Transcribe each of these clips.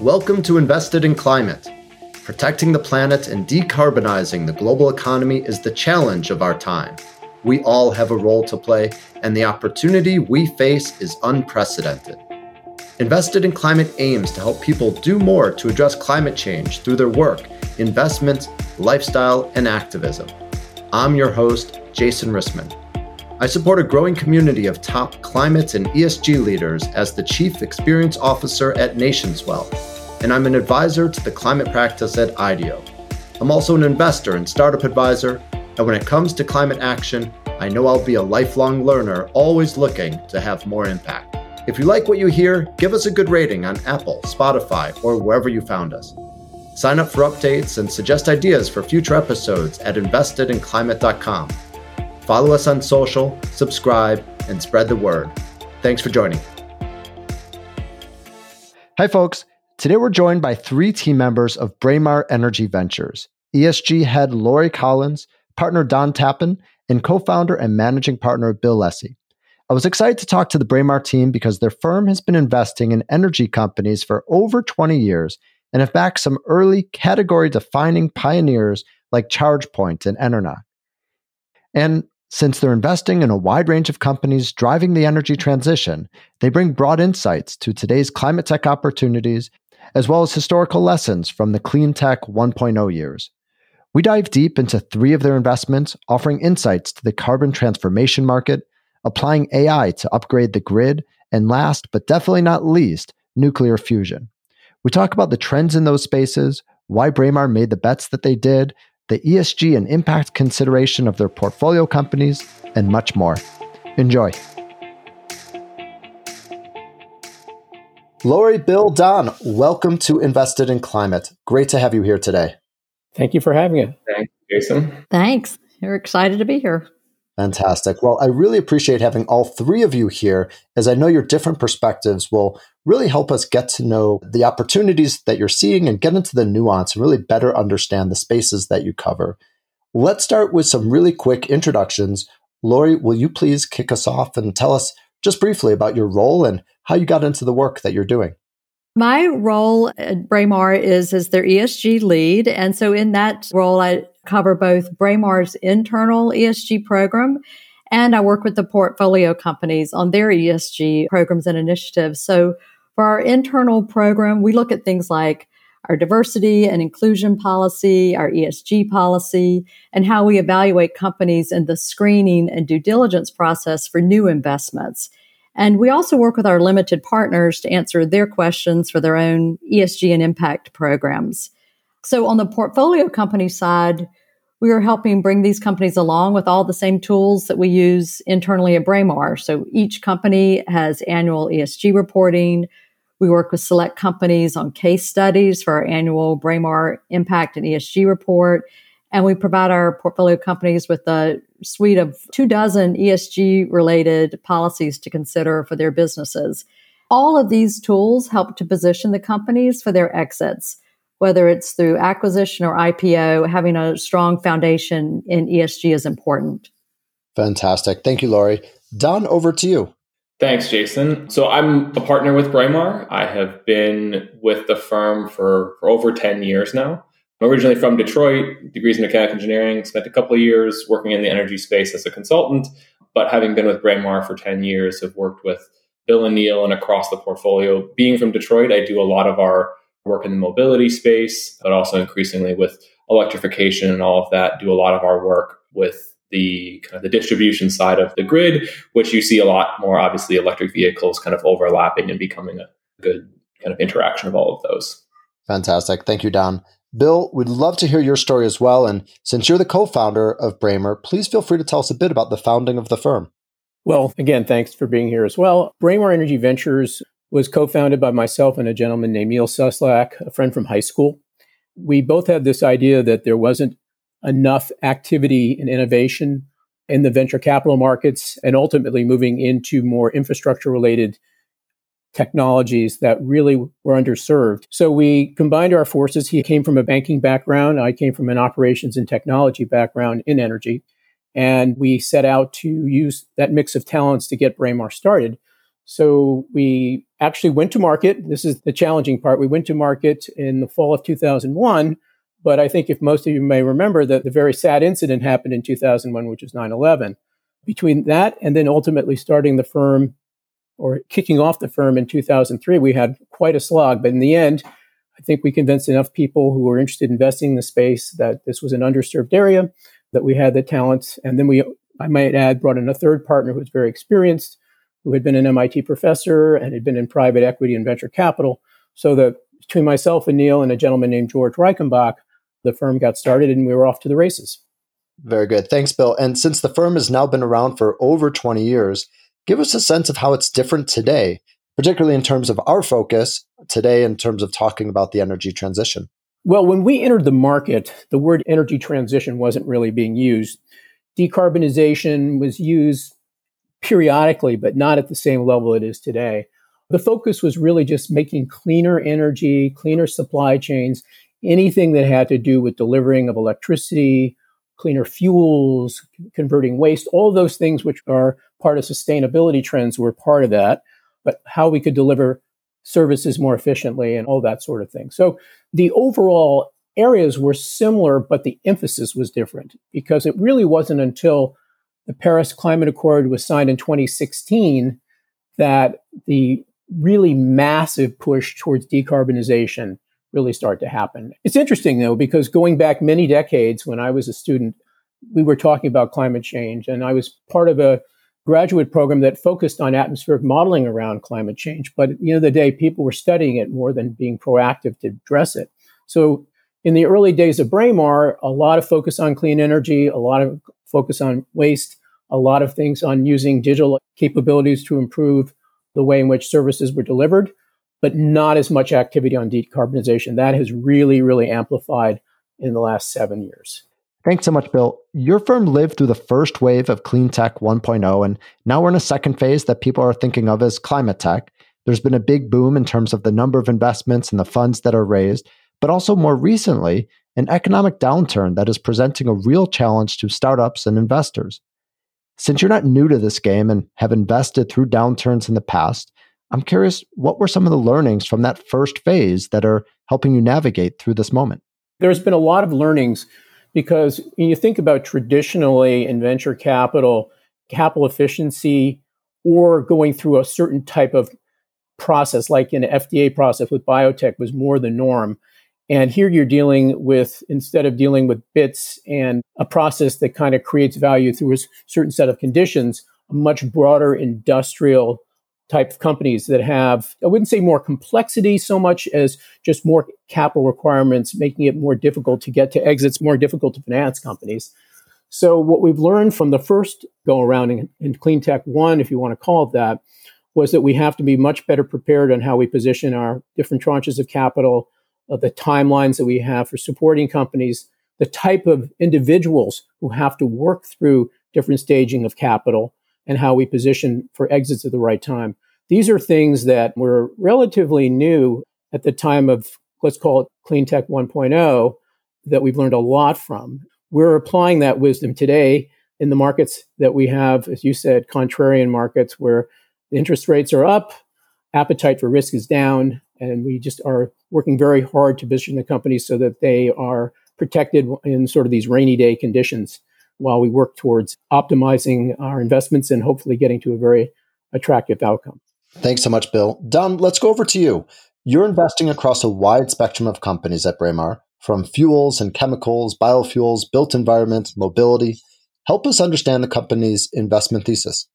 Welcome to Invested in Climate. Protecting the planet and decarbonizing the global economy is the challenge of our time. We all have a role to play, and the opportunity we face is unprecedented. Invested in Climate aims to help people do more to address climate change through their work, investments, lifestyle, and activism. I'm your host, Jason Rissman. I support a growing community of top climate and ESG leaders as the Chief Experience Officer at Nationswell, and I'm an advisor to the climate practice at IDEO. I'm also an investor and startup advisor, and when it comes to climate action, I know I'll be a lifelong learner, always looking to have more impact. If you like what you hear, give us a good rating on Apple, Spotify, or wherever you found us. Sign up for updates and suggest ideas for future episodes at investedinclimate.com. Follow us on social, subscribe, and spread the word. Thanks for joining. Hi, folks. Today we're joined by three team members of Braemar Energy Ventures ESG head Lori Collins, partner Don Tappan, and co founder and managing partner Bill Lese. I was excited to talk to the Braemar team because their firm has been investing in energy companies for over 20 years and have backed some early category defining pioneers like ChargePoint and EnerNOC. And since they're investing in a wide range of companies driving the energy transition, they bring broad insights to today's climate tech opportunities, as well as historical lessons from the clean tech 1.0 years. We dive deep into three of their investments, offering insights to the carbon transformation market, applying AI to upgrade the grid, and last but definitely not least, nuclear fusion. We talk about the trends in those spaces, why Braemar made the bets that they did, the ESG and impact consideration of their portfolio companies, and much more. Enjoy. Lori, Bill, Don, welcome to Invested in Climate. Great to have you here today. Thank you for having us. Thanks, Jason. Thanks. We're excited to be here. Fantastic. Well, I really appreciate having all three of you here, as I know your different perspectives will really help us get to know the opportunities that you're seeing and get into the nuance and really better understand the spaces that you cover. Let's start with some really quick introductions. Lori, will you please kick us off and tell us just briefly about your role and how you got into the work that you're doing? My role at Braemar is as their ESG lead. And so in that role, I cover both Braemar's internal ESG program and I work with the portfolio companies on their ESG programs and initiatives. So for our internal program, we look at things like our diversity and inclusion policy, our ESG policy, and how we evaluate companies in the screening and due diligence process for new investments. And we also work with our limited partners to answer their questions for their own ESG and impact programs. So on the portfolio company side, we are helping bring these companies along with all the same tools that we use internally at Braemar. So each company has annual ESG reporting. We work with select companies on case studies for our annual Braemar impact and ESG report. And we provide our portfolio companies with a suite of two dozen ESG related policies to consider for their businesses. All of these tools help to position the companies for their exits whether it's through acquisition or IPO, having a strong foundation in ESG is important. Fantastic. Thank you, Lori. Don, over to you. Thanks, Jason. So I'm a partner with Braemar. I have been with the firm for, for over 10 years now. I'm originally from Detroit, degrees in mechanical engineering, spent a couple of years working in the energy space as a consultant, but having been with Braemar for 10 years, have worked with Bill and Neil and across the portfolio. Being from Detroit, I do a lot of our work in the mobility space, but also increasingly with electrification and all of that, do a lot of our work with the kind of the distribution side of the grid, which you see a lot more obviously electric vehicles kind of overlapping and becoming a good kind of interaction of all of those. Fantastic. Thank you, Don. Bill, we'd love to hear your story as well. And since you're the co founder of Braemar, please feel free to tell us a bit about the founding of the firm. Well, again, thanks for being here as well. Braemar Energy Ventures was co-founded by myself and a gentleman named Neil Suslak, a friend from high school. We both had this idea that there wasn't enough activity and innovation in the venture capital markets and ultimately moving into more infrastructure related technologies that really were underserved. So we combined our forces. He came from a banking background. I came from an operations and technology background in energy. And we set out to use that mix of talents to get Braemar started. So we actually went to market. This is the challenging part. We went to market in the fall of 2001. But I think if most of you may remember that the very sad incident happened in 2001, which was 9 11. Between that and then ultimately starting the firm or kicking off the firm in 2003, we had quite a slog. But in the end, I think we convinced enough people who were interested in investing in the space that this was an underserved area, that we had the talent. And then we, I might add, brought in a third partner who was very experienced, who had been an MIT professor and had been in private equity and venture capital. So that between myself and Neil and a gentleman named George Reichenbach, the firm got started and we were off to the races. Very good. Thanks, Bill. And since the firm has now been around for over 20 years, give us a sense of how it's different today, particularly in terms of our focus today, in terms of talking about the energy transition. Well, when we entered the market, the word energy transition wasn't really being used. Decarbonization was used periodically, but not at the same level it is today. The focus was really just making cleaner energy, cleaner supply chains, anything that had to do with delivering of electricity, cleaner fuels, converting waste, all those things which are part of sustainability trends were part of that, but how we could deliver services more efficiently and all that sort of thing. So the overall areas were similar, but the emphasis was different because it really wasn't until the Paris Climate Accord was signed in 2016 that the really massive push towards decarbonization really start to happen. It's interesting though, because going back many decades when I was a student, we were talking about climate change, and I was part of a graduate program that focused on atmospheric modeling around climate change. But at the end of the day, people were studying it more than being proactive to address it. So in the early days of Braemar, a lot of focus on clean energy, a lot of focus on waste, a lot of things on using digital capabilities to improve the way in which services were delivered but not as much activity on decarbonization. That has really, really amplified in the last seven years. Thanks so much, Bill. Your firm lived through the first wave of clean tech 1.0, and now we're in a second phase that people are thinking of as climate tech. There's been a big boom in terms of the number of investments and the funds that are raised, but also more recently, an economic downturn that is presenting a real challenge to startups and investors. Since you're not new to this game and have invested through downturns in the past, I'm curious, what were some of the learnings from that first phase that are helping you navigate through this moment? There's been a lot of learnings because when you think about traditionally in venture capital, capital efficiency or going through a certain type of process, like an FDA process with biotech, was more the norm. And here you're dealing with, instead of dealing with bits and a process that kind of creates value through a certain set of conditions, a much broader industrial type of companies that have, I wouldn't say more complexity so much as just more capital requirements, making it more difficult to get to exits, more difficult to finance companies. So, what we've learned from the first go around in, in Clean Tech 1, if you want to call it that, was that we have to be much better prepared on how we position our different tranches of capital, uh, the timelines that we have for supporting companies, the type of individuals who have to work through different staging of capital and how we position for exits at the right time. These are things that were relatively new at the time of, let's call it Clean Tech 1.0, that we've learned a lot from. We're applying that wisdom today in the markets that we have, as you said, contrarian markets where interest rates are up, appetite for risk is down, and we just are working very hard to position the companies so that they are protected in sort of these rainy day conditions while we work towards optimizing our investments and hopefully getting to a very attractive outcome. Thanks so much, Bill. Don, let's go over to you. You're investing across a wide spectrum of companies at Braemar, from fuels and chemicals, biofuels, built environment, mobility. Help us understand the company's investment thesis.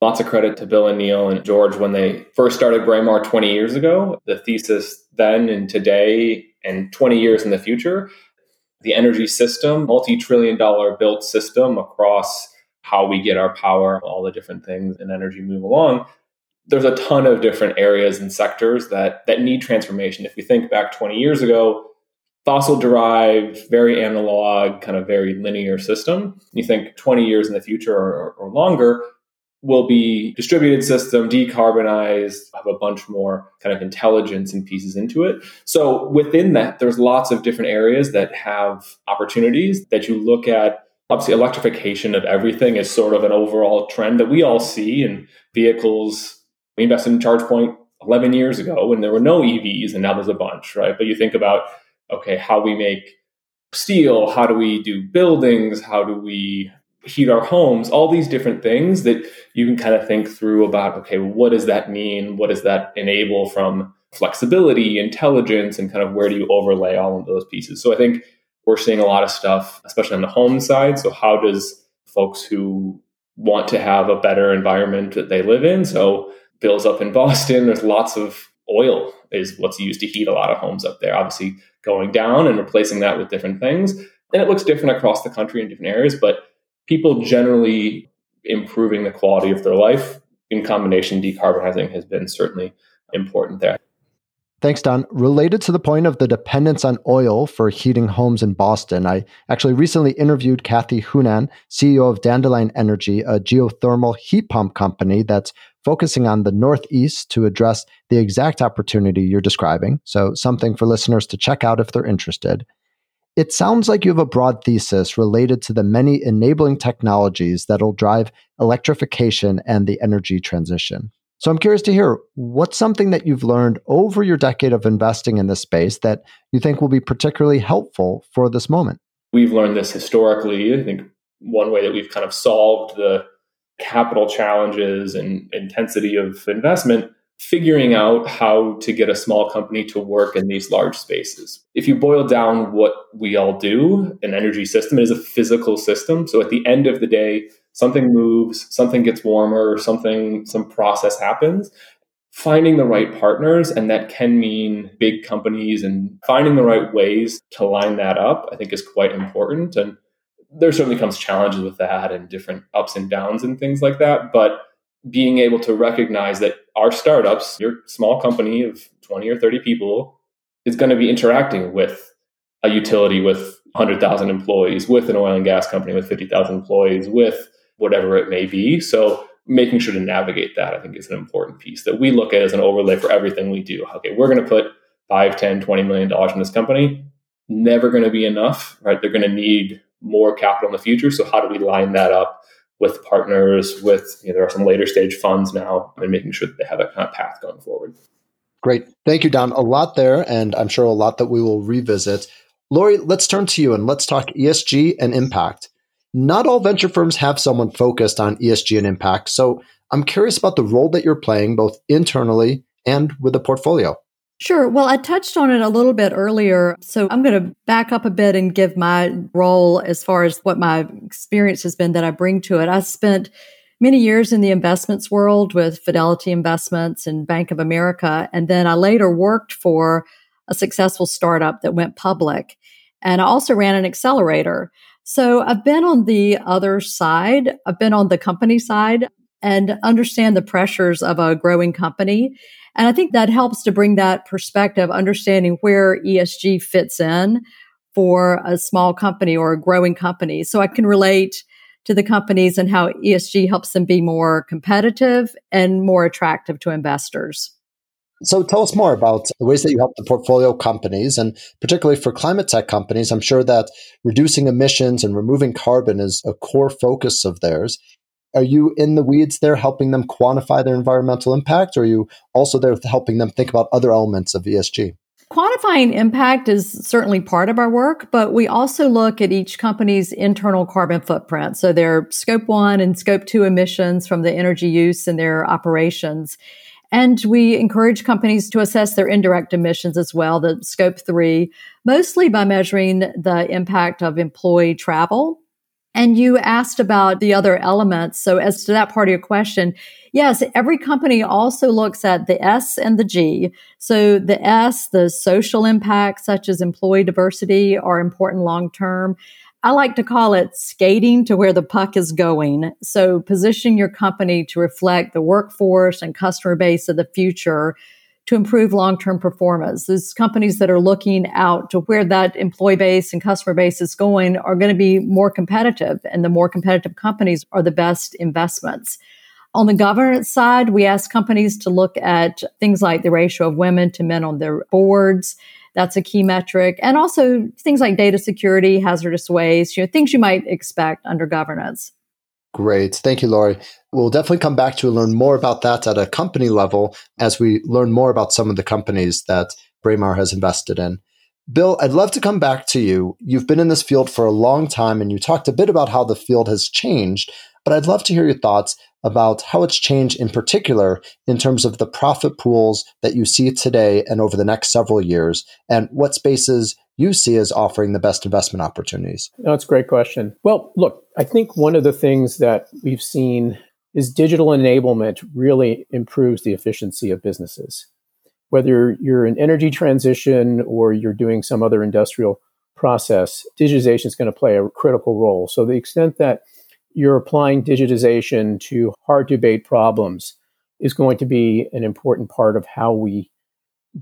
Lots of credit to Bill and Neil and George when they first started Braemar 20 years ago. The thesis then and today and 20 years in the future the energy system, multi trillion dollar built system across how we get our power, all the different things in energy move along. There's a ton of different areas and sectors that, that need transformation. If we think back 20 years ago, fossil derived, very analog, kind of very linear system. You think 20 years in the future or, or longer, will be distributed system, decarbonized, have a bunch more kind of intelligence and pieces into it. So within that, there's lots of different areas that have opportunities that you look at. Obviously, electrification of everything is sort of an overall trend that we all see in vehicles. We invested in ChargePoint 11 years ago when there were no EVs and now there's a bunch, right? But you think about, okay, how we make steel, how do we do buildings, how do we heat our homes, all these different things that you can kind of think through about, okay, what does that mean? What does that enable from flexibility, intelligence, and kind of where do you overlay all of those pieces? So I think we're seeing a lot of stuff, especially on the home side. So how does folks who want to have a better environment that they live in? So bills up in Boston, there's lots of oil is what's used to heat a lot of homes up there. Obviously going down and replacing that with different things. And it looks different across the country in different areas, but people generally improving the quality of their life in combination decarbonizing has been certainly important there. Thanks, Don. Related to the point of the dependence on oil for heating homes in Boston, I actually recently interviewed Kathy Hannun, CEO of Dandelion Energy, a geothermal heat pump company that's focusing on the Northeast to address the exact opportunity you're describing. So, something for listeners to check out if they're interested. It sounds like you have a broad thesis related to the many enabling technologies that'll drive electrification and the energy transition. So I'm curious to hear what's something that you've learned over your decade of investing in this space that you think will be particularly helpful for this moment. We've learned this historically. I think one way that we've kind of solved the capital challenges and intensity of investment, figuring out how to get a small company to work in these large spaces. If you boil down what we all do, an energy system is a physical system. So at the end of the day, something moves, something gets warmer, something, some process happens. Finding the right partners, and that can mean big companies, and finding the right ways to line that up, I think is quite important. And there certainly comes challenges with that and different ups and downs and things like that. But being able to recognize that our startups, your small company of 20 or 30 people, is going to be interacting with a utility with 100,000 employees, with an oil and gas company with 50,000 employees, with whatever it may be. So making sure to navigate that, I think, is an important piece that we look at as an overlay for everything we do. Okay, we're going to put 5, 10, 20 million dollars in this company. Never going to be enough, right? They're going to need more capital in the future. So how do we line that up with partners, with, you know, there are some later stage funds now and making sure that they have that kind of path going forward. Great. Thank you, Don. A lot there, and I'm sure a lot that we will revisit. Lori, let's turn to you and let's talk ESG and impact. Not all venture firms have someone focused on ESG and impact. So I'm curious about the role that you're playing both internally and with the portfolio. Sure. Well, I touched on it a little bit earlier. So I'm going to back up a bit and give my role as far as what my experience has been that I bring to it. I spent many years in the investments world with Fidelity Investments and Bank of America. And then I later worked for a successful startup that went public. And I also ran an accelerator. So I've been on the other side. I've been on the company side and understand the pressures of a growing company. And I think that helps to bring that perspective, understanding where ESG fits in for a small company or a growing company. So I can relate to the companies and how ESG helps them be more competitive and more attractive to investors. So tell us more about the ways that you help the portfolio companies and particularly for climate tech companies. I'm sure that reducing emissions and removing carbon is a core focus of theirs. Are you in the weeds there helping them quantify their environmental impact or are you also there helping them think about other elements of ESG? Quantifying impact is certainly part of our work, but we also look at each company's internal carbon footprint. So their scope one and scope two emissions from the energy use in their operations. And we encourage companies to assess their indirect emissions as well, the scope three, mostly by measuring the impact of employee travel. And you asked about the other elements. So as to that part of your question, yes, every company also looks at the S and the G. So the S, the social impact, such as employee diversity, are important long term. I like to call it skating to where the puck is going. So position your company to reflect the workforce and customer base of the future to improve long-term performance. Those companies that are looking out to where that employee base and customer base is going are going to be more competitive and the more competitive companies are the best investments. On the governance side, we ask companies to look at things like the ratio of women to men on their boards, that's a key metric. And also things like data security, hazardous waste, you know, things you might expect under governance. Great. Thank you, Lori. We'll definitely come back to learn more about that at a company level as we learn more about some of the companies that Braemar has invested in. Bill, I'd love to come back to you. You've been in this field for a long time and you talked a bit about how the field has changed, but I'd love to hear your thoughts about how it's changed in particular in terms of the profit pools that you see today and over the next several years, and what spaces you see as offering the best investment opportunities. That's a great question. Well, look, I think one of the things that we've seen is digital enablement really improves the efficiency of businesses whether you're in energy transition or you're doing some other industrial process, digitization is going to play a critical role. So, the extent that you're applying digitization to hard to abate problems is going to be an important part of how we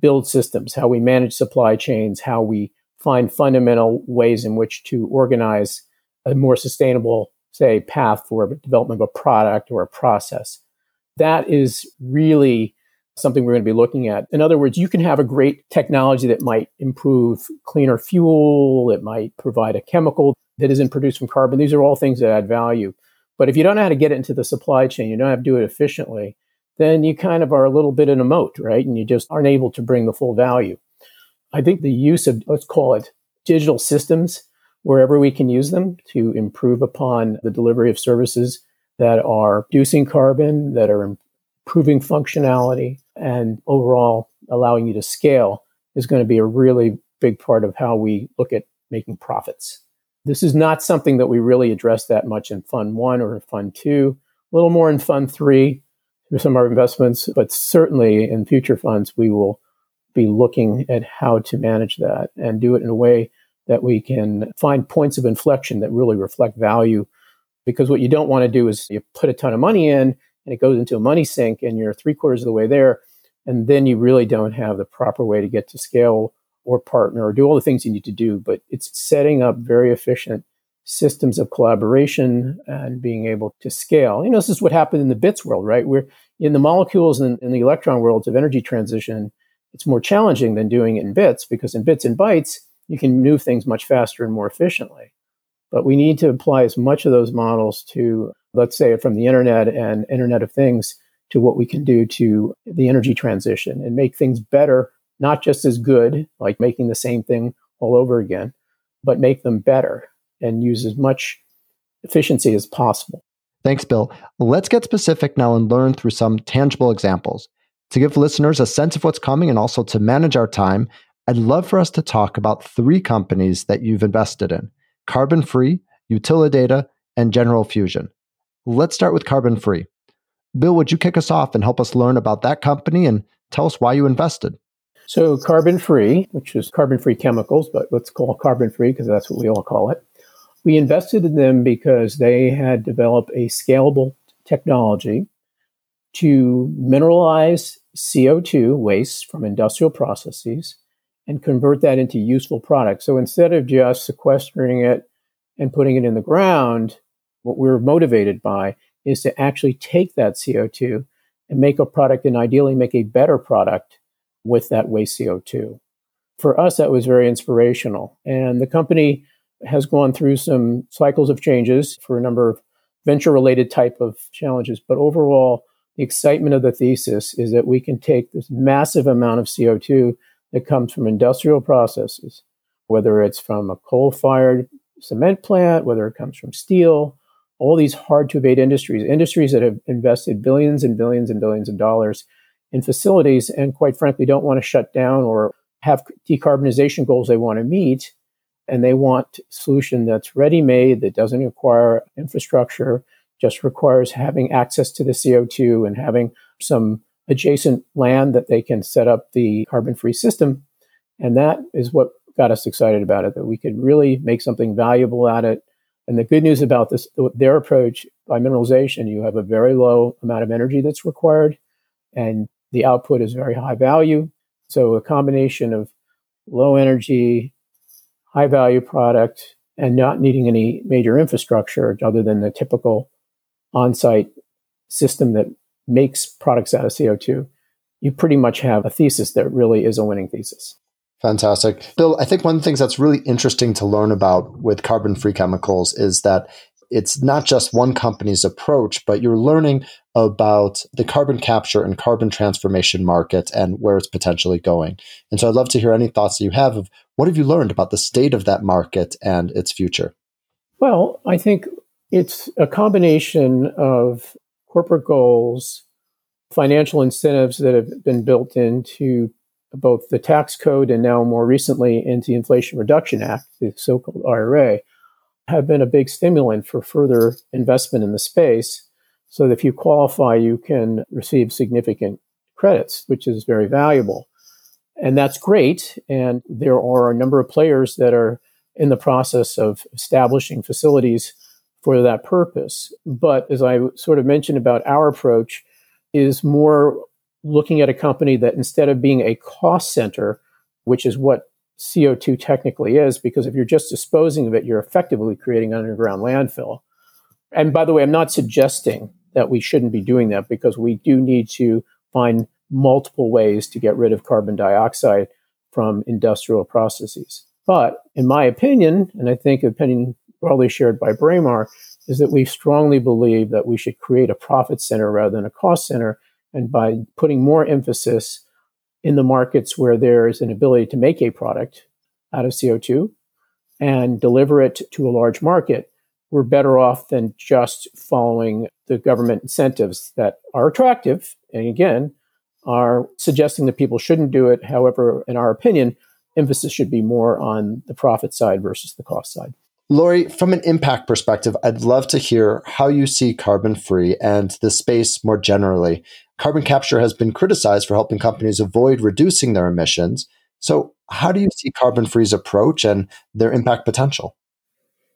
build systems, how we manage supply chains, how we find fundamental ways in which to organize a more sustainable, say, path for development of a product or a process. That is really something we're going to be looking at. In other words, you can have a great technology that might improve cleaner fuel, it might provide a chemical that isn't produced from carbon. These are all things that add value. But if you don't know how to get it into the supply chain, you don't have to do it efficiently, then you kind of are a little bit in a moat, right? And you just aren't able to bring the full value. I think the use of, let's call it digital systems, wherever we can use them to improve upon the delivery of services that are reducing carbon, that are improving functionality, and overall allowing you to scale is going to be a really big part of how we look at making profits. This is not something that we really address that much in Fund One or Fund Two, a little more in Fund Three through some of our investments, but certainly in future funds, we will be looking at how to manage that and do it in a way that we can find points of inflection that really reflect value. Because what you don't want to do is you put a ton of money in and it goes into a money sink and you're three quarters of the way there and then you really don't have the proper way to get to scale or partner or do all the things you need to do. But it's setting up very efficient systems of collaboration and being able to scale. You know this is what happened in the bits world right? We're in the molecules and in the electron worlds of energy transition it's more challenging than doing it in bits because in bits and bytes you can move things much faster and more efficiently but we need to apply as much of those models to let's say from the internet and internet of things to what we can do to the energy transition and make things better, not just as good, like making the same thing all over again, but make them better and use as much efficiency as possible. Thanks, Bill. Let's get specific now and learn through some tangible examples. To give listeners a sense of what's coming and also to manage our time, I'd love for us to talk about three companies that you've invested in Carbon Free, Utilidata, and General Fusion. Let's start with Carbon Free. Bill, would you kick us off and help us learn about that company and tell us why you invested? So, Carbon Free, which is carbon free chemicals, but let's call it carbon free because that's what we all call it. We invested in them because they had developed a scalable technology to mineralize CO2 waste from industrial processes and convert that into useful products. So instead of just sequestering it and putting it in the ground, what we're motivated by is to actually take that CO2 and make a product and ideally make a better product with that waste CO2. For us, that was very inspirational. And the company has gone through some cycles of changes for a number of venture related type of challenges. But overall, the excitement of the thesis is that we can take this massive amount of CO2 that comes from industrial processes, whether it's from a coal fired cement plant, whether it comes from steel, all these hard to abate industries, industries that have invested billions and billions and billions of dollars in facilities and quite frankly don't want to shut down or have decarbonization goals they want to meet and they want solution that's ready made that doesn't require infrastructure just requires having access to the CO2 and having some adjacent land that they can set up the carbon free system and that is what got us excited about it that we could really make something valuable at it and the good news about this, their approach by mineralization, you have a very low amount of energy that's required, and the output is very high value. So a combination of low energy, high value product, and not needing any major infrastructure other than the typical on-site system that makes products out of CO2, you pretty much have a thesis that really is a winning thesis. Fantastic. Bill, I think one of the things that's really interesting to learn about with carbon free chemicals is that it's not just one company's approach, but you're learning about the carbon capture and carbon transformation market and where it's potentially going. And so I'd love to hear any thoughts that you have of what have you learned about the state of that market and its future? Well, I think it's a combination of corporate goals, financial incentives that have been built into both the tax code and now more recently into the Inflation Reduction Act, the so called IRA, have been a big stimulant for further investment in the space. So that if you qualify, you can receive significant credits, which is very valuable. And that's great. And there are a number of players that are in the process of establishing facilities for that purpose. But as I sort of mentioned about our approach, is more looking at a company that instead of being a cost center, which is what CO2 technically is, because if you're just disposing of it, you're effectively creating an underground landfill. And by the way, I'm not suggesting that we shouldn't be doing that because we do need to find multiple ways to get rid of carbon dioxide from industrial processes. But in my opinion, and I think opinion broadly shared by Braemar, is that we strongly believe that we should create a profit center rather than a cost center and by putting more emphasis in the markets where there is an ability to make a product out of CO2 and deliver it to a large market, we're better off than just following the government incentives that are attractive and again are suggesting that people shouldn't do it. However, in our opinion, emphasis should be more on the profit side versus the cost side. Lori, from an impact perspective, I'd love to hear how you see carbon free and the space more generally. Carbon capture has been criticized for helping companies avoid reducing their emissions. So, how do you see carbon free's approach and their impact potential?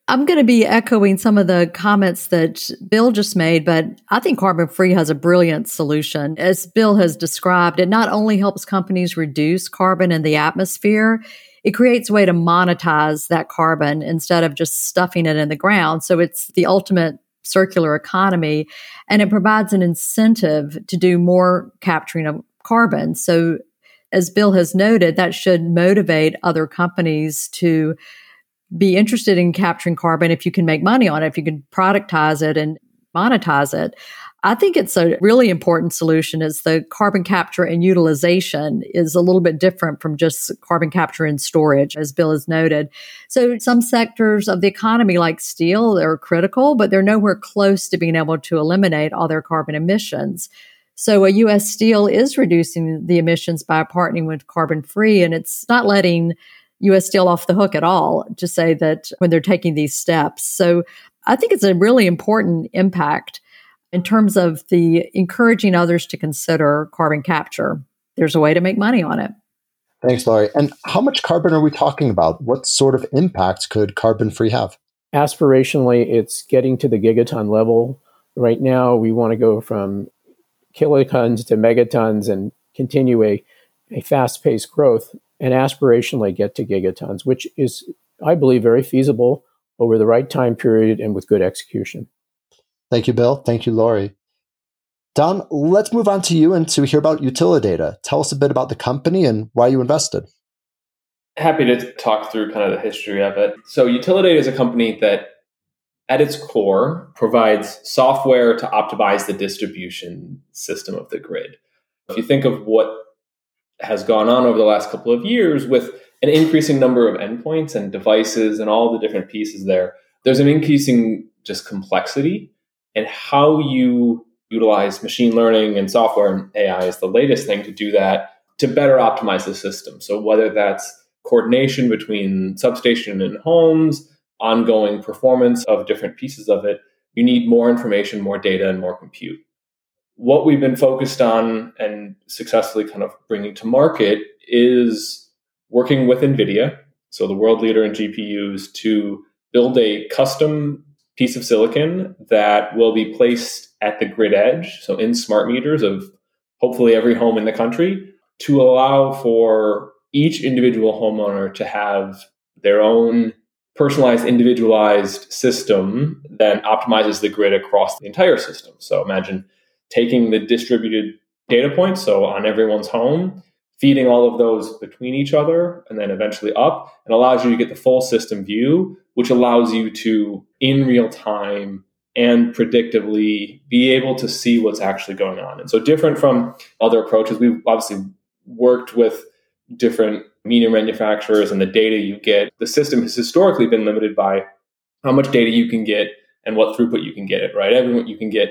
I'm going to be echoing some of the comments that Bill just made, but I think carbon free has a brilliant solution. As Bill has described, it not only helps companies reduce carbon in the atmosphere, it creates a way to monetize that carbon instead of just stuffing it in the ground. So it's the ultimate circular economy and it provides an incentive to do more capturing of carbon. So as Bill has noted, that should motivate other companies to be interested in capturing carbon if you can make money on it, if you can productize it and monetize it. I think it's a really important solution is the carbon capture and utilization is a little bit different from just carbon capture and storage, as Bill has noted. So some sectors of the economy like steel are critical, but they're nowhere close to being able to eliminate all their carbon emissions. So a US Steel is reducing the emissions by partnering with carbon free and it's not letting US Steel off the hook at all to say that when they're taking these steps. So I think it's a really important impact in terms of the encouraging others to consider carbon capture. There's a way to make money on it. Thanks, Lori. And how much carbon are we talking about? What sort of impact could carbon free have? Aspirationally, it's getting to the gigaton level. Right now, we want to go from kilotons to megatons and continue a, a fast paced growth and aspirationally get to gigatons, which is, I believe, very feasible over the right time period and with good execution. Thank you, Bill. Thank you, Lori. Don, let's move on to you and to hear about Utilidata. Tell us a bit about the company and why you invested. Happy to talk through kind of the history of it. So, Utilidata is a company that, at its core, provides software to optimize the distribution system of the grid. If you think of what has gone on over the last couple of years with an increasing number of endpoints and devices and all the different pieces there, there's an increasing just complexity and how you utilize machine learning and software and AI is the latest thing to do that to better optimize the system. So whether that's coordination between substation and homes, ongoing performance of different pieces of it, you need more information, more data, and more compute. What we've been focused on and successfully kind of bringing to market is working with NVIDIA, so the world leader in GPUs, to build a custom piece of silicon that will be placed at the grid edge, so in smart meters of hopefully every home in the country, to allow for each individual homeowner to have their own personalized, individualized system that optimizes the grid across the entire system. So imagine taking the distributed data points, so on everyone's home, feeding all of those between each other and then eventually up, and allows you to get the full system view which allows you to, in real time and predictably, be able to see what's actually going on. And so, different from other approaches, we've obviously worked with different meter manufacturers and the data you get. The system has historically been limited by how much data you can get and what throughput you can get it, right? Everyone, you can get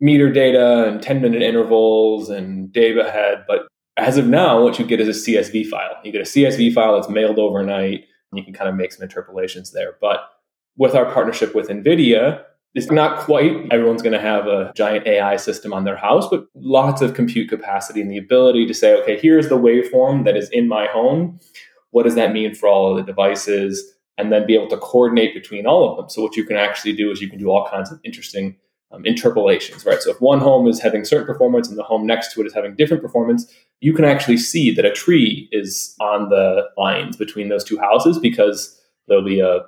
meter data and 10 minute intervals and data ahead, but as of now, what you get is a CSV file. You get a CSV file that's mailed overnight, and you can kind of make some interpolations there. But with our partnership with NVIDIA, it's not quite everyone's going to have a giant AI system on their house, but lots of compute capacity and the ability to say, okay, here's the waveform that is in my home. What does that mean for all of the devices? And then be able to coordinate between all of them. So, what you can actually do is you can do all kinds of interesting um, interpolations, right? So if one home is having certain performance and the home next to it is having different performance, you can actually see that a tree is on the lines between those two houses because there'll be a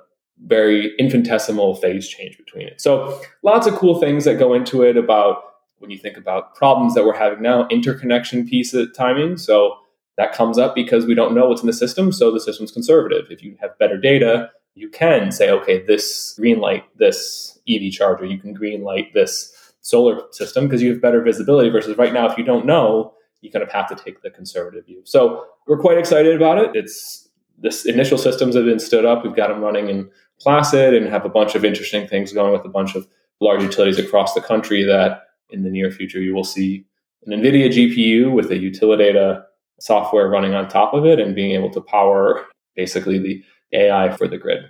very infinitesimal phase change between it. So lots of cool things that go into it about when you think about problems that we're having now, interconnection piece of timing. So that comes up because we don't know what's in the system, so the system's conservative. If you have better data, you can say, okay, this green light this EV charger, you can green light this solar system because you have better visibility versus right now, if you don't know, you kind of have to take the conservative view. So we're quite excited about it. It's this initial systems have been stood up. We've got them running in Placid and have a bunch of interesting things going with a bunch of large utilities across the country that in the near future you will see an NVIDIA GPU with a Utilidata software running on top of it and being able to power basically the AI for the grid.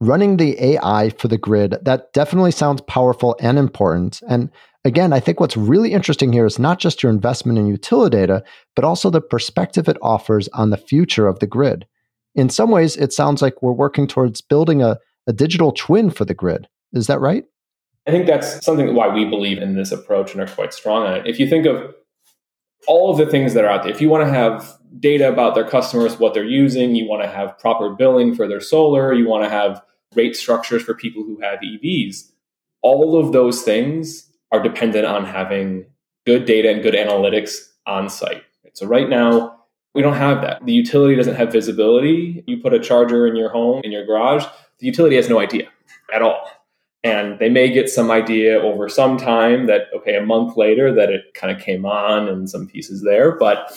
Running the AI for the grid, that definitely sounds powerful and important. And again, I think what's really interesting here is not just your investment in Utilidata, but also the perspective it offers on the future of the grid. In some ways, it sounds like we're working towards building a, a digital twin for the grid. Is that right? I think that's something why we believe in this approach and are quite strong on it. If you think of all of the things that are out there. If you want to have data about their customers, what they're using, you want to have proper billing for their solar, you want to have rate structures for people who have EVs, all of those things are dependent on having good data and good analytics on site. So right now, we don't have that. The utility doesn't have visibility. You put a charger in your home, in your garage, the utility has no idea at all and they may get some idea over some time that okay a month later that it kind of came on and some pieces there. But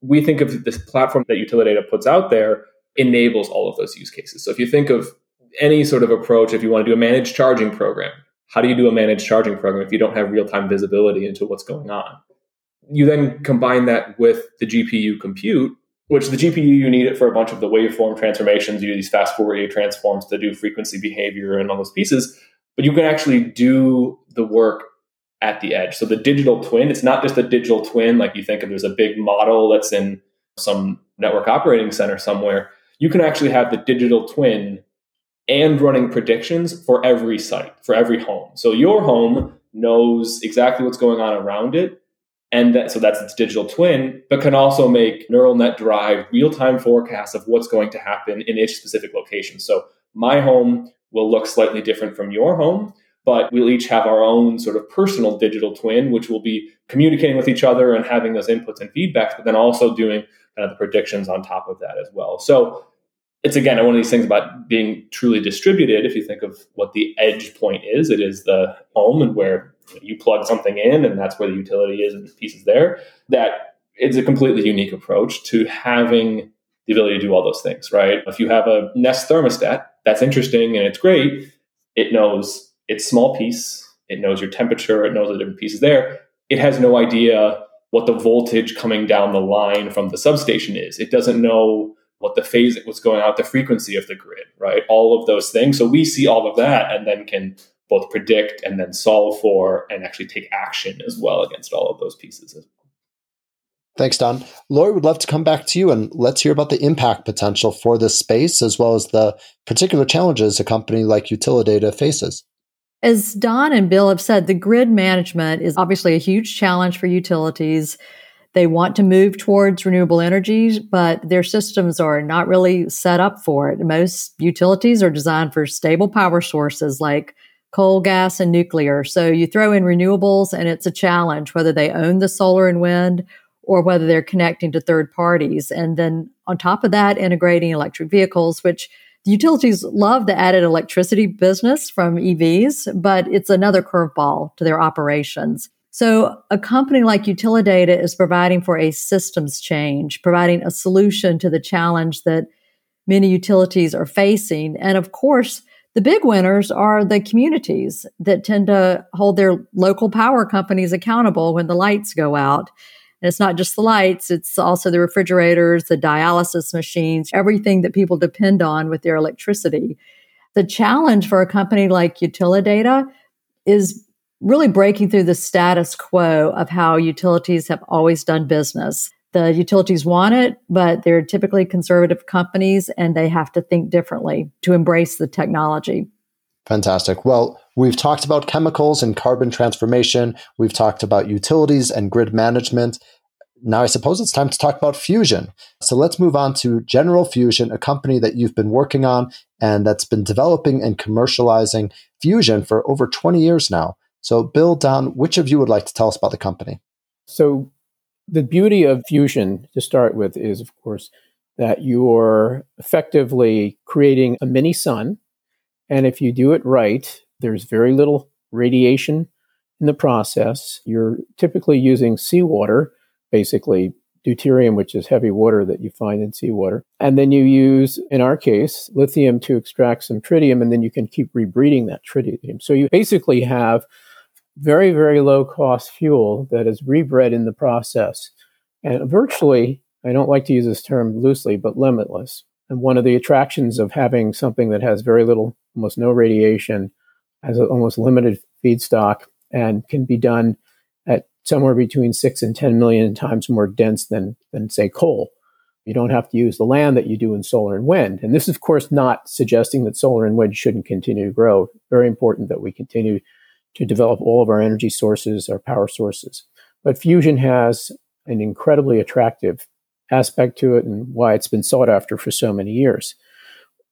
we think of this platform that Utilidata puts out there enables all of those use cases. So if you think of any sort of approach if you want to do a managed charging program how do you do a managed charging program if you don't have real-time visibility into what's going on? You then combine that with the gpu compute which the GPU you need it for a bunch of the waveform transformations. You do these fast Fourier transforms to do frequency behavior and all those pieces but you can actually do the work at the edge. So the digital twin, it's not just a digital twin like you think of there's a big model that's in some network operating center somewhere. You can actually have the digital twin and running predictions for every site, for every home. So your home knows exactly what's going on around it. And that, so that's its digital twin, but can also make neural net drive real time forecasts of what's going to happen in each specific location. So my home will look slightly different from your home, but we'll each have our own sort of personal digital twin, which will be communicating with each other and having those inputs and feedbacks, but then also doing kind of the predictions on top of that as well. So it's again one of these things about being truly distributed. If you think of what the edge point is, it is the home and where you plug something in, and that's where the utility is and the pieces there. That it's a completely unique approach to having the ability to do all those things, right? If you have a Nest thermostat, that's interesting and it's great. It knows its small piece, it knows your temperature, it knows the different pieces there. It has no idea what the voltage coming down the line from the substation is. It doesn't know what the phase, what's going out, the frequency of the grid, right? All of those things. So we see all of that and then can both predict and then solve for and actually take action as well against all of those pieces. Thanks, Don. Lori would love to come back to you and let's hear about the impact potential for this space as well as the particular challenges a company like Utilidata faces. As Don and Bill have said, the grid management is obviously a huge challenge for utilities. They want to move towards renewable energies, but their systems are not really set up for it. Most utilities are designed for stable power sources like coal, gas, and nuclear. So you throw in renewables and it's a challenge whether they own the solar and wind or whether they're connecting to third parties. And then on top of that, integrating electric vehicles, which utilities love the added electricity business from EVs, but it's another curveball to their operations. So a company like Utilidata is providing for a systems change, providing a solution to the challenge that many utilities are facing. And of course, the big winners are the communities that tend to hold their local power companies accountable when the lights go out. And it's not just the lights, it's also the refrigerators, the dialysis machines, everything that people depend on with their electricity. The challenge for a company like Utilidata is really breaking through the status quo of how utilities have always done business. The utilities want it, but they're typically conservative companies and they have to think differently to embrace the technology. Fantastic. Well, we've talked about chemicals and carbon transformation. We've talked about utilities and grid management. Now, I suppose it's time to talk about fusion. So let's move on to General Fusion, a company that you've been working on and that's been developing and commercializing fusion for over 20 years now. So, Bill, Don, which of you would like to tell us about the company? So, the beauty of fusion to start with is, of course, that you're effectively creating a mini sun. And if you do it right, there's very little radiation in the process. You're typically using seawater, basically deuterium, which is heavy water that you find in seawater. And then you use, in our case, lithium to extract some tritium, and then you can keep rebreeding that tritium. So you basically have very, very low cost fuel that is rebred in the process. And virtually, I don't like to use this term loosely, but limitless. And one of the attractions of having something that has very little, almost no radiation, has almost limited feedstock, and can be done somewhere between six and 10 million times more dense than, than say, coal. You don't have to use the land that you do in solar and wind. And this is, of course, not suggesting that solar and wind shouldn't continue to grow. Very important that we continue to develop all of our energy sources, our power sources. But fusion has an incredibly attractive aspect to it and why it's been sought after for so many years.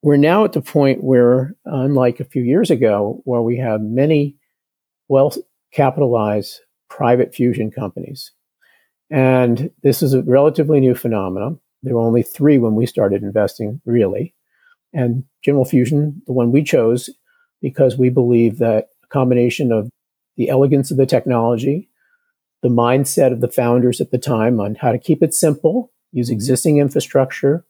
We're now at the point where, unlike a few years ago, where we have many well capitalized private fusion companies. And this is a relatively new phenomenon. There were only three when we started investing, really. And General Fusion, the one we chose, because we believe that a combination of the elegance of the technology, the mindset of the founders at the time on how to keep it simple, use mm-hmm. existing infrastructure,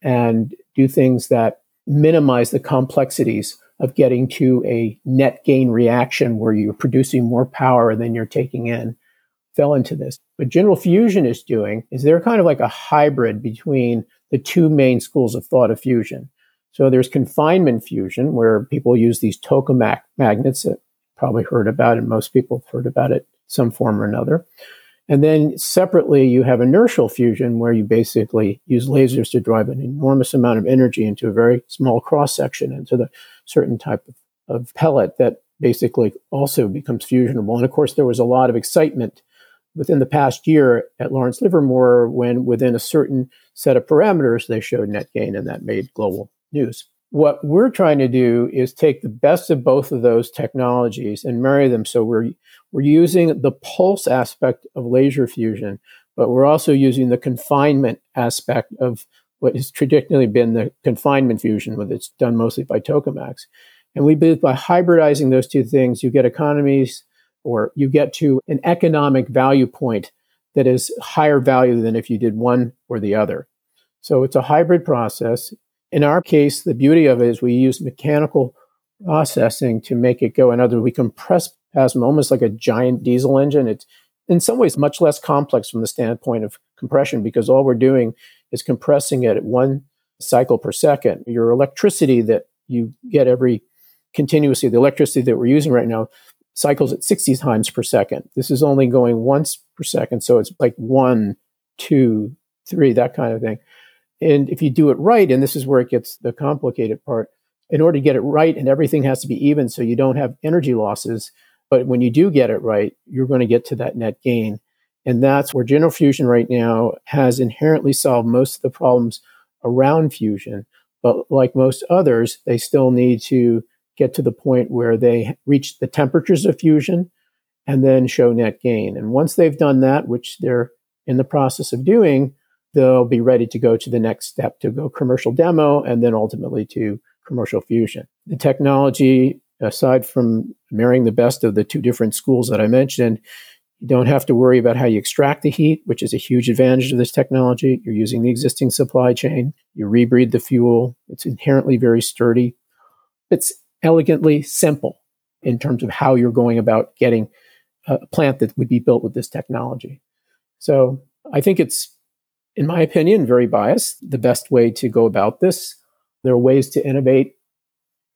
and do things that minimize the complexities of getting to a net gain reaction where you're producing more power than you're taking in fell into this. What General Fusion is doing is they're kind of like a hybrid between the two main schools of thought of fusion. So there's confinement fusion, where people use these tokamak magnets that probably heard about and Most people have heard about it some form or another. And then separately, you have inertial fusion, where you basically use lasers to drive an enormous amount of energy into a very small cross section, into the certain type of, of pellet that basically also becomes fusionable. And of course, there was a lot of excitement within the past year at Lawrence Livermore when, within a certain set of parameters, they showed net gain, and that made global news. What we're trying to do is take the best of both of those technologies and marry them. So we're we're using the pulse aspect of laser fusion, but we're also using the confinement aspect of what has traditionally been the confinement fusion, where it's done mostly by tokamaks. And we believe by hybridizing those two things, you get economies or you get to an economic value point that is higher value than if you did one or the other. So it's a hybrid process. In our case, the beauty of it is we use mechanical processing to make it go. In other words, we compress plasma almost like a giant diesel engine. It's in some ways much less complex from the standpoint of compression because all we're doing is compressing it at one cycle per second. Your electricity that you get every continuously, the electricity that we're using right now cycles at 60 times per second. This is only going once per second. So it's like one, two, three, that kind of thing. And if you do it right, and this is where it gets the complicated part, in order to get it right, and everything has to be even so you don't have energy losses. But when you do get it right, you're going to get to that net gain. And that's where General Fusion right now has inherently solved most of the problems around fusion. But like most others, they still need to get to the point where they reach the temperatures of fusion and then show net gain. And once they've done that, which they're in the process of doing, they'll be ready to go to the next step to go commercial demo and then ultimately to commercial fusion. The technology, aside from marrying the best of the two different schools that I mentioned, you don't have to worry about how you extract the heat, which is a huge advantage of this technology. You're using the existing supply chain. You rebreed the fuel. It's inherently very sturdy. It's elegantly simple in terms of how you're going about getting a plant that would be built with this technology. So I think it's, in my opinion, very biased, the best way to go about this. There are ways to innovate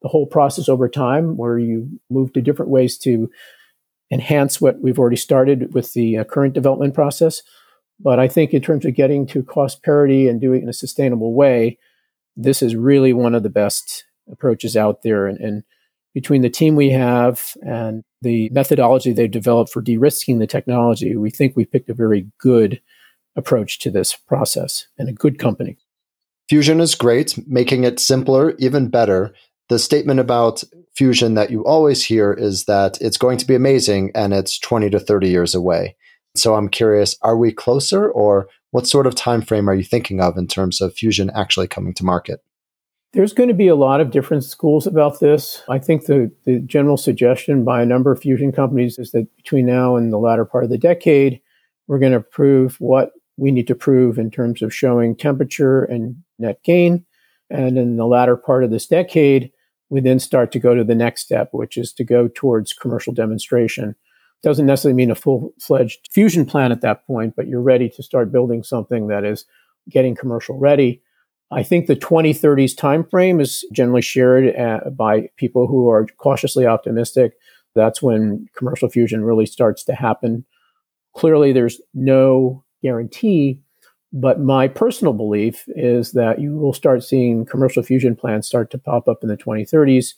the whole process over time where you move to different ways to enhance what we've already started with the uh, current development process. But I think in terms of getting to cost parity and doing it in a sustainable way, this is really one of the best approaches out there. And, and between the team we have and the methodology they've developed for de-risking the technology, we think we picked a very good approach to this process and a good company. Fusion is great, making it simpler, even better. The statement about fusion that you always hear is that it's going to be amazing and it's 20 to 30 years away. So I'm curious, are we closer or what sort of time frame are you thinking of in terms of fusion actually coming to market? There's going to be a lot of different schools about this. I think the, the general suggestion by a number of fusion companies is that between now and the latter part of the decade, we're going to prove what we need to prove in terms of showing temperature and net gain. And in the latter part of this decade, we then start to go to the next step, which is to go towards commercial demonstration. Doesn't necessarily mean a full fledged fusion plant at that point, but you're ready to start building something that is getting commercial ready. I think the 2030s timeframe is generally shared uh, by people who are cautiously optimistic. That's when commercial fusion really starts to happen. Clearly, there's no guarantee, but my personal belief is that you will start seeing commercial fusion plants start to pop up in the 2030s,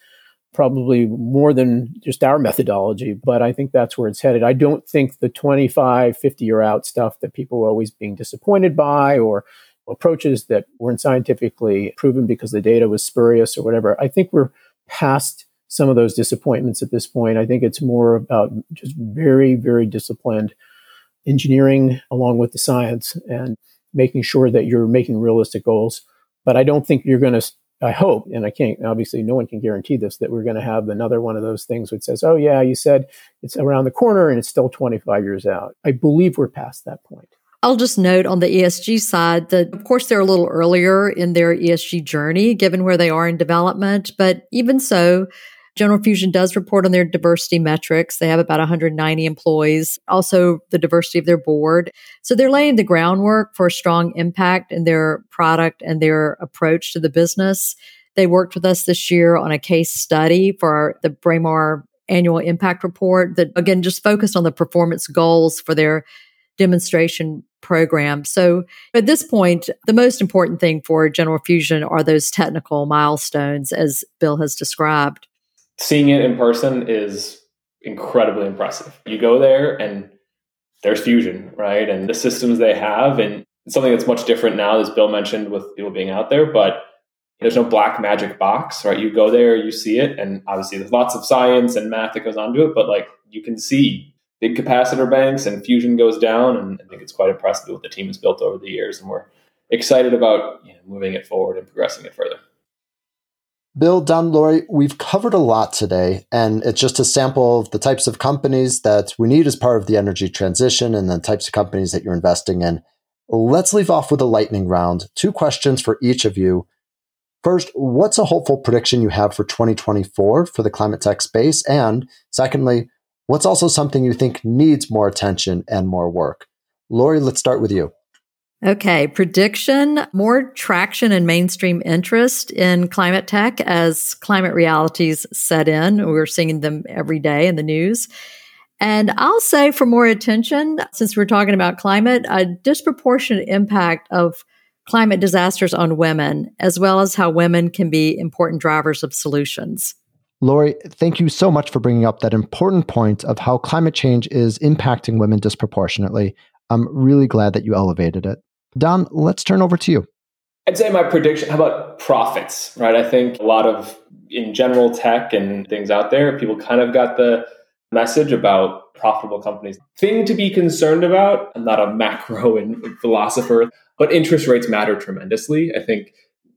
probably more than just our methodology, but I think that's where it's headed. I don't think the 25, 50 year out stuff that people are always being disappointed by or approaches that weren't scientifically proven because the data was spurious or whatever. I think we're past some of those disappointments at this point. I think it's more about just very, very disciplined engineering along with the science and making sure that you're making realistic goals. But I don't think you're going to, I hope, and I can't, obviously, no one can guarantee this, that we're going to have another one of those things which says, oh, yeah, you said it's around the corner and it's still 25 years out. I believe we're past that point. I'll just note on the ESG side that, of course, they're a little earlier in their ESG journey, given where they are in development. But even so, General Fusion does report on their diversity metrics. They have about 190 employees, also the diversity of their board. So they're laying the groundwork for a strong impact in their product and their approach to the business. They worked with us this year on a case study for the Braemar annual impact report that again just focused on the performance goals for their demonstration program. So at this point, the most important thing for General Fusion are those technical milestones, as Bill has described. Seeing it in person is incredibly impressive. You go there and there's fusion, right? And the systems they have, and something that's much different now, as Bill mentioned, with people being out there, but there's no black magic box, right? You go there, you see it, and obviously there's lots of science and math that goes onto it, but like you can see big capacitor banks and fusion goes down. And I think it's quite impressive what the team has built over the years. And we're excited about you know, moving it forward and progressing it further. Bill, Don, Lori, we've covered a lot today, and it's just a sample of the types of companies that we need as part of the energy transition and the types of companies that you're investing in. Let's leave off with a lightning round. Two questions for each of you. First, what's a hopeful prediction you have for 2024 for the climate tech space? And secondly, What's also something you think needs more attention and more work? Lori, let's start with you. Okay, prediction more traction and mainstream interest in climate tech as climate realities set in. We're seeing them every day in the news. And I'll say for more attention, since we're talking about climate, a disproportionate impact of climate disasters on women, as well as how women can be important drivers of solutions. Lori, thank you so much for bringing up that important point of how climate change is impacting women disproportionately. I'm really glad that you elevated it. Don, let's turn over to you. I'd say my prediction, how about profits, right? I think a lot of, in general, tech and things out there, people kind of got the message about profitable companies. Thing to be concerned about, I'm not a macro and philosopher, but interest rates matter tremendously. I think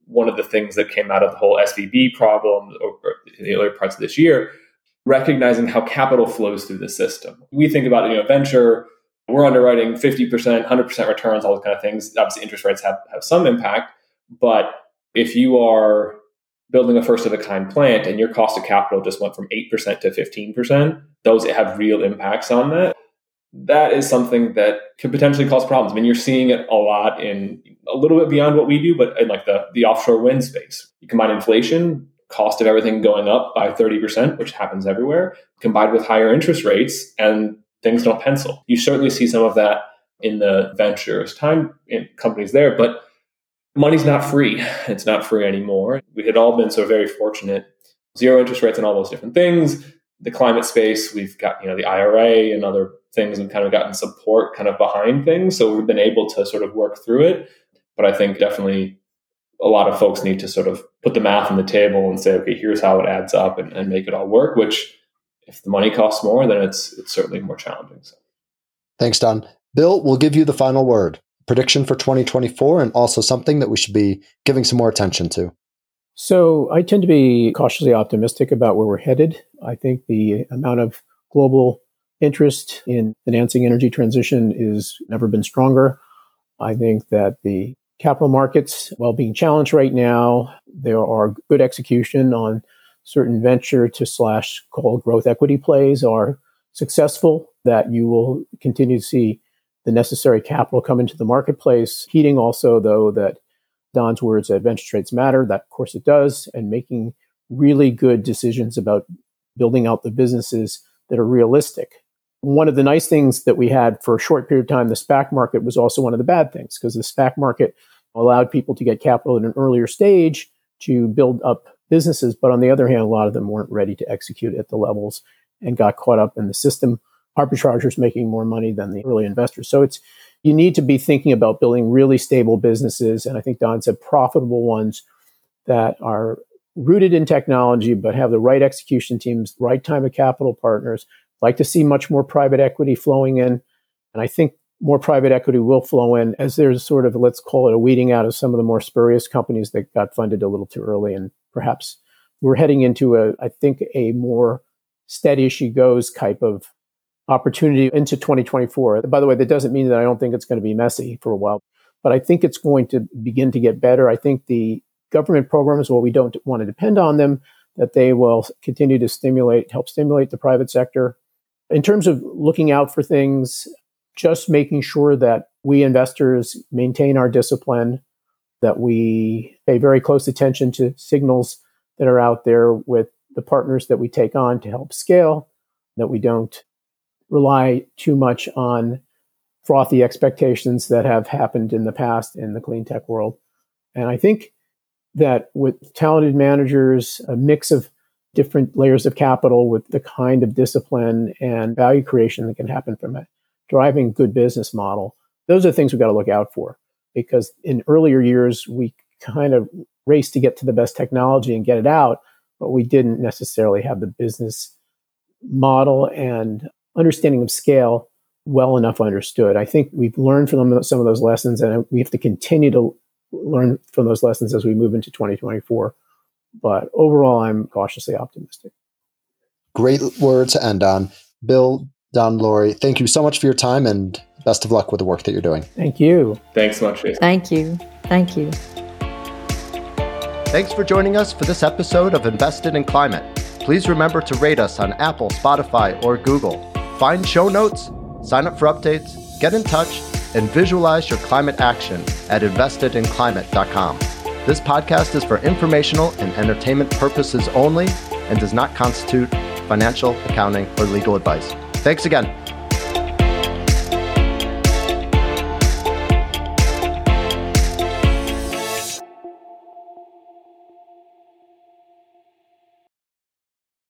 one of the things that came out of the whole SVB problem in the earlier parts of this year, recognizing how capital flows through the system. We think about, you know, venture, we're underwriting 50%, 100% returns, all those kind of things. Obviously, interest rates have, have some impact. But if you are building a first of a kind plant and your cost of capital just went from 8% to 15%, those have real impacts on that. That is something that could potentially cause problems. I mean, you're seeing it a lot in a little bit beyond what we do, but in like the, the offshore wind space. You combine inflation, cost of everything going up by 30%, which happens everywhere, combined with higher interest rates, and things don't pencil. You certainly see some of that in the ventures time companies there, but money's not free. It's not free anymore. We had all been so very fortunate. Zero interest rates and all those different things. The climate space, we've got, you know, the IRA and other things and kind of gotten support kind of behind things. So we've been able to sort of work through it. But I think definitely a lot of folks need to sort of put the math on the table and say, okay, here's how it adds up and, and make it all work, which if the money costs more, then it's it's certainly more challenging. So. Thanks, Don. Bill, we'll give you the final word prediction for 2024 and also something that we should be giving some more attention to? So, I tend to be cautiously optimistic about where we're headed. I think the amount of global interest in financing energy transition is never been stronger. I think that the capital markets, while being challenged right now, there are good execution on certain venture to slash call growth equity plays are successful, that you will continue to see the necessary capital come into the marketplace. Heeding also, though, that Don's words that venture trades matter, that of course it does, and making really good decisions about building out the businesses that are realistic. One of the nice things that we had for a short period of time, the SPAC market was also one of the bad things because the SPAC market allowed people to get capital at an earlier stage to build up businesses. But on the other hand, a lot of them weren't ready to execute at the levels and got caught up in the system arbitrageurs making more money than the early investors. So it's you need to be thinking about building really stable businesses, and I think Don said profitable ones that are rooted in technology but have the right execution teams, right time of capital partners. Like to see much more private equity flowing in, and I think more private equity will flow in as there's sort of let's call it a weeding out of some of the more spurious companies that got funded a little too early, and perhaps we're heading into a I think a more steady as she goes type of opportunity into 2024. By the way, that doesn't mean that I don't think it's going to be messy for a while, but I think it's going to begin to get better. I think the government programs, while we don't want to depend on them, that they will continue to stimulate, help stimulate the private sector. In terms of looking out for things, just making sure that we investors maintain our discipline, that we pay very close attention to signals that are out there with the partners that we take on to help scale, that we don't rely too much on frothy expectations that have happened in the past in the clean tech world. And I think that with talented managers, a mix of different layers of capital with the kind of discipline and value creation that can happen from a driving good business model, those are things we've got to look out for. Because in earlier years, we kind of raced to get to the best technology and get it out, but we didn't necessarily have the business model and understanding of scale well enough understood. I think we've learned from some of those lessons, and we have to continue to learn from those lessons as we move into 2024. But overall, I'm cautiously optimistic. Great word to end on. Um, Bill, Don, Lori, thank you so much for your time and best of luck with the work that you're doing. Thank you. Thanks so much. Thank you. Thank you. Thanks for joining us for this episode of Invested in Climate. Please remember to rate us on Apple, Spotify, or Google. Find show notes, sign up for updates, get in touch, and visualize your climate action at investedinclimate.com. This podcast is for informational and entertainment purposes only and does not constitute financial, accounting, or legal advice. Thanks again.